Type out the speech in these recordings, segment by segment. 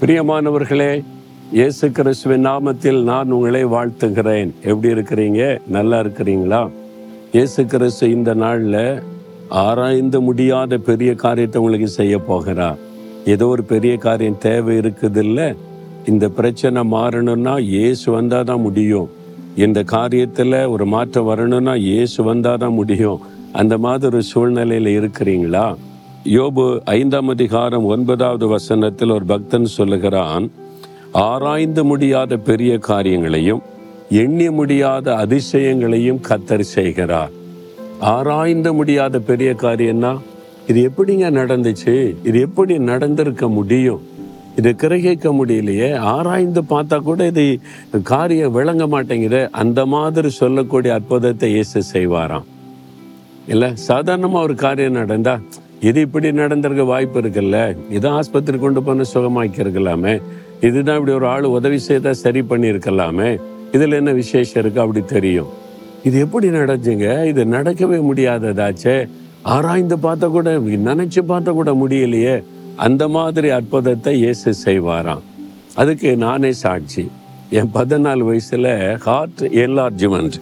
பிரியமானவர்களே இயேசு கிறிஸ்துவின் நாமத்தில் நான் உங்களை வாழ்த்துகிறேன். எப்படி இருக்கிறீங்க? நல்லா இருக்கிறீங்களா? இயேசு கிறிஸ்து இந்த நாளில் ஆராய்ந்து முடியாத பெரிய காரியத்தை உங்களுக்கு செய்ய போகிறார். ஏதோ ஒரு பெரிய காரியம் தேவை இருக்குது இல்லை இந்த பிரச்சனை மாறணும்னா இயேசு வந்தால் தான் முடியும். இந்த காரியத்தில் ஒரு மாற்றம் வரணும்னா இயேசு வந்தால் தான் முடியும். அந்த மாதிரி ஒரு சூழ்நிலையில் இருக்கிறீங்களா? யோபு ஐந்தாம் அதிகாரம் ஒன்பதாவது வசனத்தில் ஒரு பக்தன் சொல்லுகிறான் ஆராய்ந்து முடியாத பெரிய காரியங்களையும் எண்ணி முடியாத அதிசயங்களையும் கத்தர் செய்கிறார். ஆராய்ந்து முடியாத பெரிய காரியம்னா இது எப்படிங்க நடந்துச்சு? இது எப்படி நடந்திருக்க முடியும்? இதை கிரகிக்க முடியலையே. ஆராய்ந்து பார்த்தா கூட இது காரியம் விளங்க மாட்டேங்குது. அந்த மாதிரி சொல்லக்கூடிய அற்புதத்தை இயேசு செய்வாராம். இல்லை சாதாரணமாக ஒரு காரியம் நடந்தால் இது இப்படி நடந்திருக்க வாய்ப்பு இருக்குல்ல? இதை ஆஸ்பத்திரி கொண்டு போன சுகமாக்கியிருக்கலாமே? இதுதான் இப்படி ஒரு ஆள் உதவி செய்தால் சரி பண்ணியிருக்கலாமே? இதில் என்ன விசேஷம் இருக்கு? அப்படி தெரியும். இது எப்படி நடந்துங்க இது நடக்கவே முடியாததாச்சே? ஆராய்ந்து பார்த்த கூட நினைச்சு பார்த்த கூட முடியலையே. அந்த மாதிரி அற்புதத்தை இயேசு செய்வாராம். அதுக்கு நானே சாட்சி. என் பதினாலு வயசுல ஹார்ட் என்லார்ஜ்மெண்ட்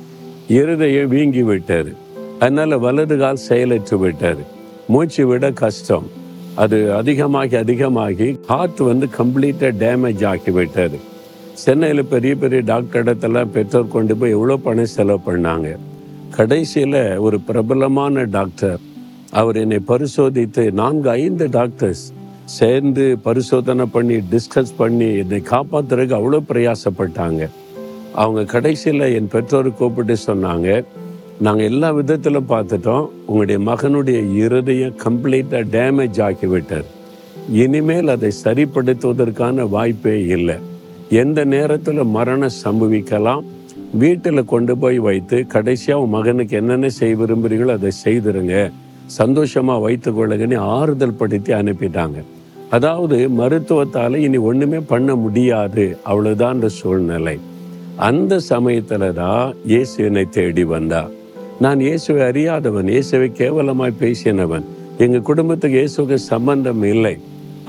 இருதயம் வீங்கி விட்டார் அதனால வலது கால் செயலற்று விட்டாரு மூச்சு விட கஷ்டம். அது அதிகமாகி அதிகமாகி ஹார்ட் வந்து கம்ப்ளீட்டாக டேமேஜ் ஆக்கி விட்டாரு சென்னையில் பெரிய பெரிய டாக்டர் இடத்தெல்லாம் பெற்றோர் கொண்டு போய் எவ்வளோ பணம் செலவு பண்ணாங்க. கடைசியில் ஒரு பிரபலமான டாக்டர் அவர் என்னை பரிசோதித்து நான்கு ஐந்து டாக்டர்ஸ் சேர்ந்து பரிசோதனை பண்ணி டிஸ்கஸ் பண்ணி என்னை காப்பாத்துறதுக்கு அவ்வளோ பிரயாசப்பட்டாங்க. அவங்க கடைசியில் என் பெற்றோரை கூப்பிட்டு சொன்னாங்க நாங்கள் எல்லா விதத்திலும் பார்த்துட்டோம். உங்களுடைய மகனுடைய இருதயம் கம்ப்ளீட்டாக டேமேஜ் ஆக்கிவிட்டார் இனிமேல் அதை சரிப்படுத்துவதற்கான வாய்ப்பே இல்லை. எந்த நேரத்தில் மரணம் சம்பவிக்கலாம் வீட்டில் கொண்டு போய் வைத்து கடைசியாக உன் மகனுக்கு என்னென்ன செய்ய விரும்புகிறீங்களோ அதை செய்திருங்க. சந்தோஷமாக வைத்து கொள்ளுங்கன்னு ஆறுதல் படுத்தி அனுப்பிட்டாங்க. அதாவது மருத்துவத்தால் இனி ஒன்றுமே பண்ண முடியாது. அவ்வளோதான் சூழ்நிலை. அந்த சமயத்தில் தான் இயேசு என்னை தேடி வந்தா நான் இயேசுவை அறியாதவன் இயேசுவை கேவலமாய் பேசினவன். எங்கள் குடும்பத்துக்கு இயேசுக்கு சம்பந்தம் இல்லை.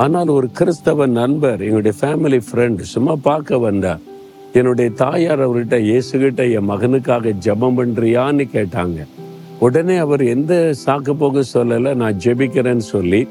ஆனால் ஒரு கிறிஸ்தவ நண்பர் எங்களுடைய ஃபேமிலி ஃப்ரெண்ட் சும்மா பார்க்க வந்தார். என்னுடைய தாயார் அவர்கிட்ட இயேசுகிட்ட என் மகனுக்காக ஜெபம் பண்றியான்னு கேட்டாங்க. உடனே அவர் எந்த சாக்கு போக சொல்லலை நான் ஜெபிக்கிறேன்னு சொல்லி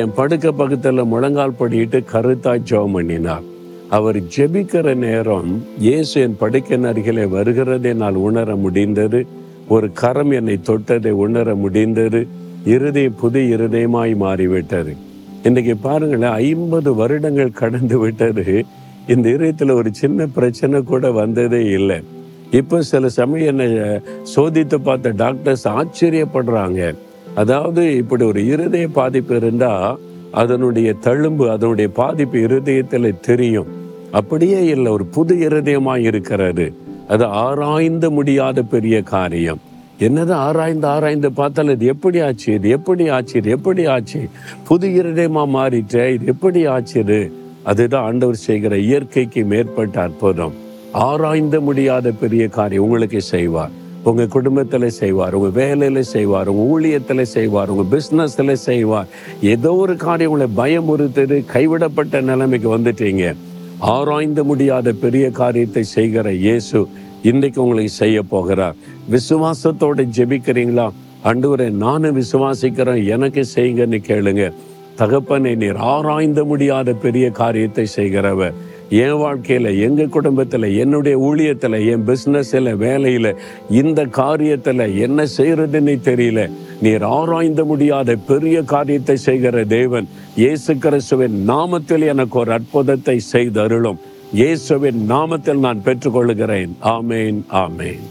என் படுக்க பக்கத்தில் முழங்கால் படிட்டு கருத்தாய் ஜெபம் பண்ணினார். அவர் ஜெபிக்கிற நேரம் இயேசு என் படுக்கையின் அருகிலே வருகிறதை நான் உணர முடிந்தது. ஒரு கரம் என்னை தொட்டதை உணர முடிந்தது இருதயம் புது இருதயமாய் மாறிவிட்டது. இன்னைக்கு பாருங்களேன் ஐம்பது வருடங்கள் கடந்து விட்டது. இந்த இதயத்தில் ஒரு சின்ன பிரச்சனை கூட வந்ததே இல்லை. இப்போ சில சமயம் என்னை சோதித்து பார்த்த டாக்டர்ஸ் ஆச்சரியப்படுறாங்க. அதாவது இப்படி ஒரு இருதய பாதிப்பு இருந்தால் அதனுடைய தழும்பு அதனுடைய பாதிப்பு இருதயத்தில் தெரியும். அப்படியே இல்லை ஒரு புது இருதயமாக இருக்கிறது. அது ஆராய்ந்து முடியாத பெரிய காரியம். என்னது ஆராய்ந்து ஆராய்ந்து பார்த்தால் இது எப்படி ஆச்சு இது எப்படி ஆச்சு இது எப்படி ஆச்சு? புது இருதயமா மாறிட்டே இது எப்படி ஆச்சு அதுதான் ஆண்டவர் செய்கிற இயற்கைக்கு மேற்பட்ட அற்புதம். ஆராய்ந்து முடியாத பெரிய காரியம் உங்களுக்கு செய்வார். உங்க குடும்பத்தில் செய்வார் உங்க வேலையில செய்வார் உங்க ஊழியத்தில் செய்வார் உங்க பிசினஸ்ல செய்வார். ஏதோ ஒரு காரியம் உங்களை பயமுறுத்துது கைவிடப்பட்ட நிலைமைக்கு வந்துட்டீங்க. ஆராய்ந்து முடியாத பெரிய காரியத்தை செய்கிற இயேசு இன்றைக்கு உங்களுக்கு செய்ய போகிறார். விசுவாசத்தோட ஜெபிக்கிறீங்களா? அண்டுவரை நானும் விசுவாசிக்கிறேன் எனக்கு செய்யுங்கன்னு கேளுங்க. தகப்பனை நீர் ஆராய்ந்து முடியாத பெரிய காரியத்தை செய்கிறவர். என் வாழ்க்கையில் எங்கள் குடும்பத்தில் என்னுடைய ஊழியத்தில் என் பிஸ்னஸில் வேலையில் இந்த காரியத்தில் என்ன செய்கிறதுன்னு தெரியல. நீர் ஆராய்ந்த முடியாத பெரிய காரியத்தை செய்கிற தேவன் இயேசு கிறிஸ்துவின் நாமத்தில் எனக்கு ஒரு அற்புதத்தை செய்தருளும். இயேசுவின் நாமத்தில் நான் பெற்றுக்கொள்கிறேன். ஆமேன் ஆமேன்.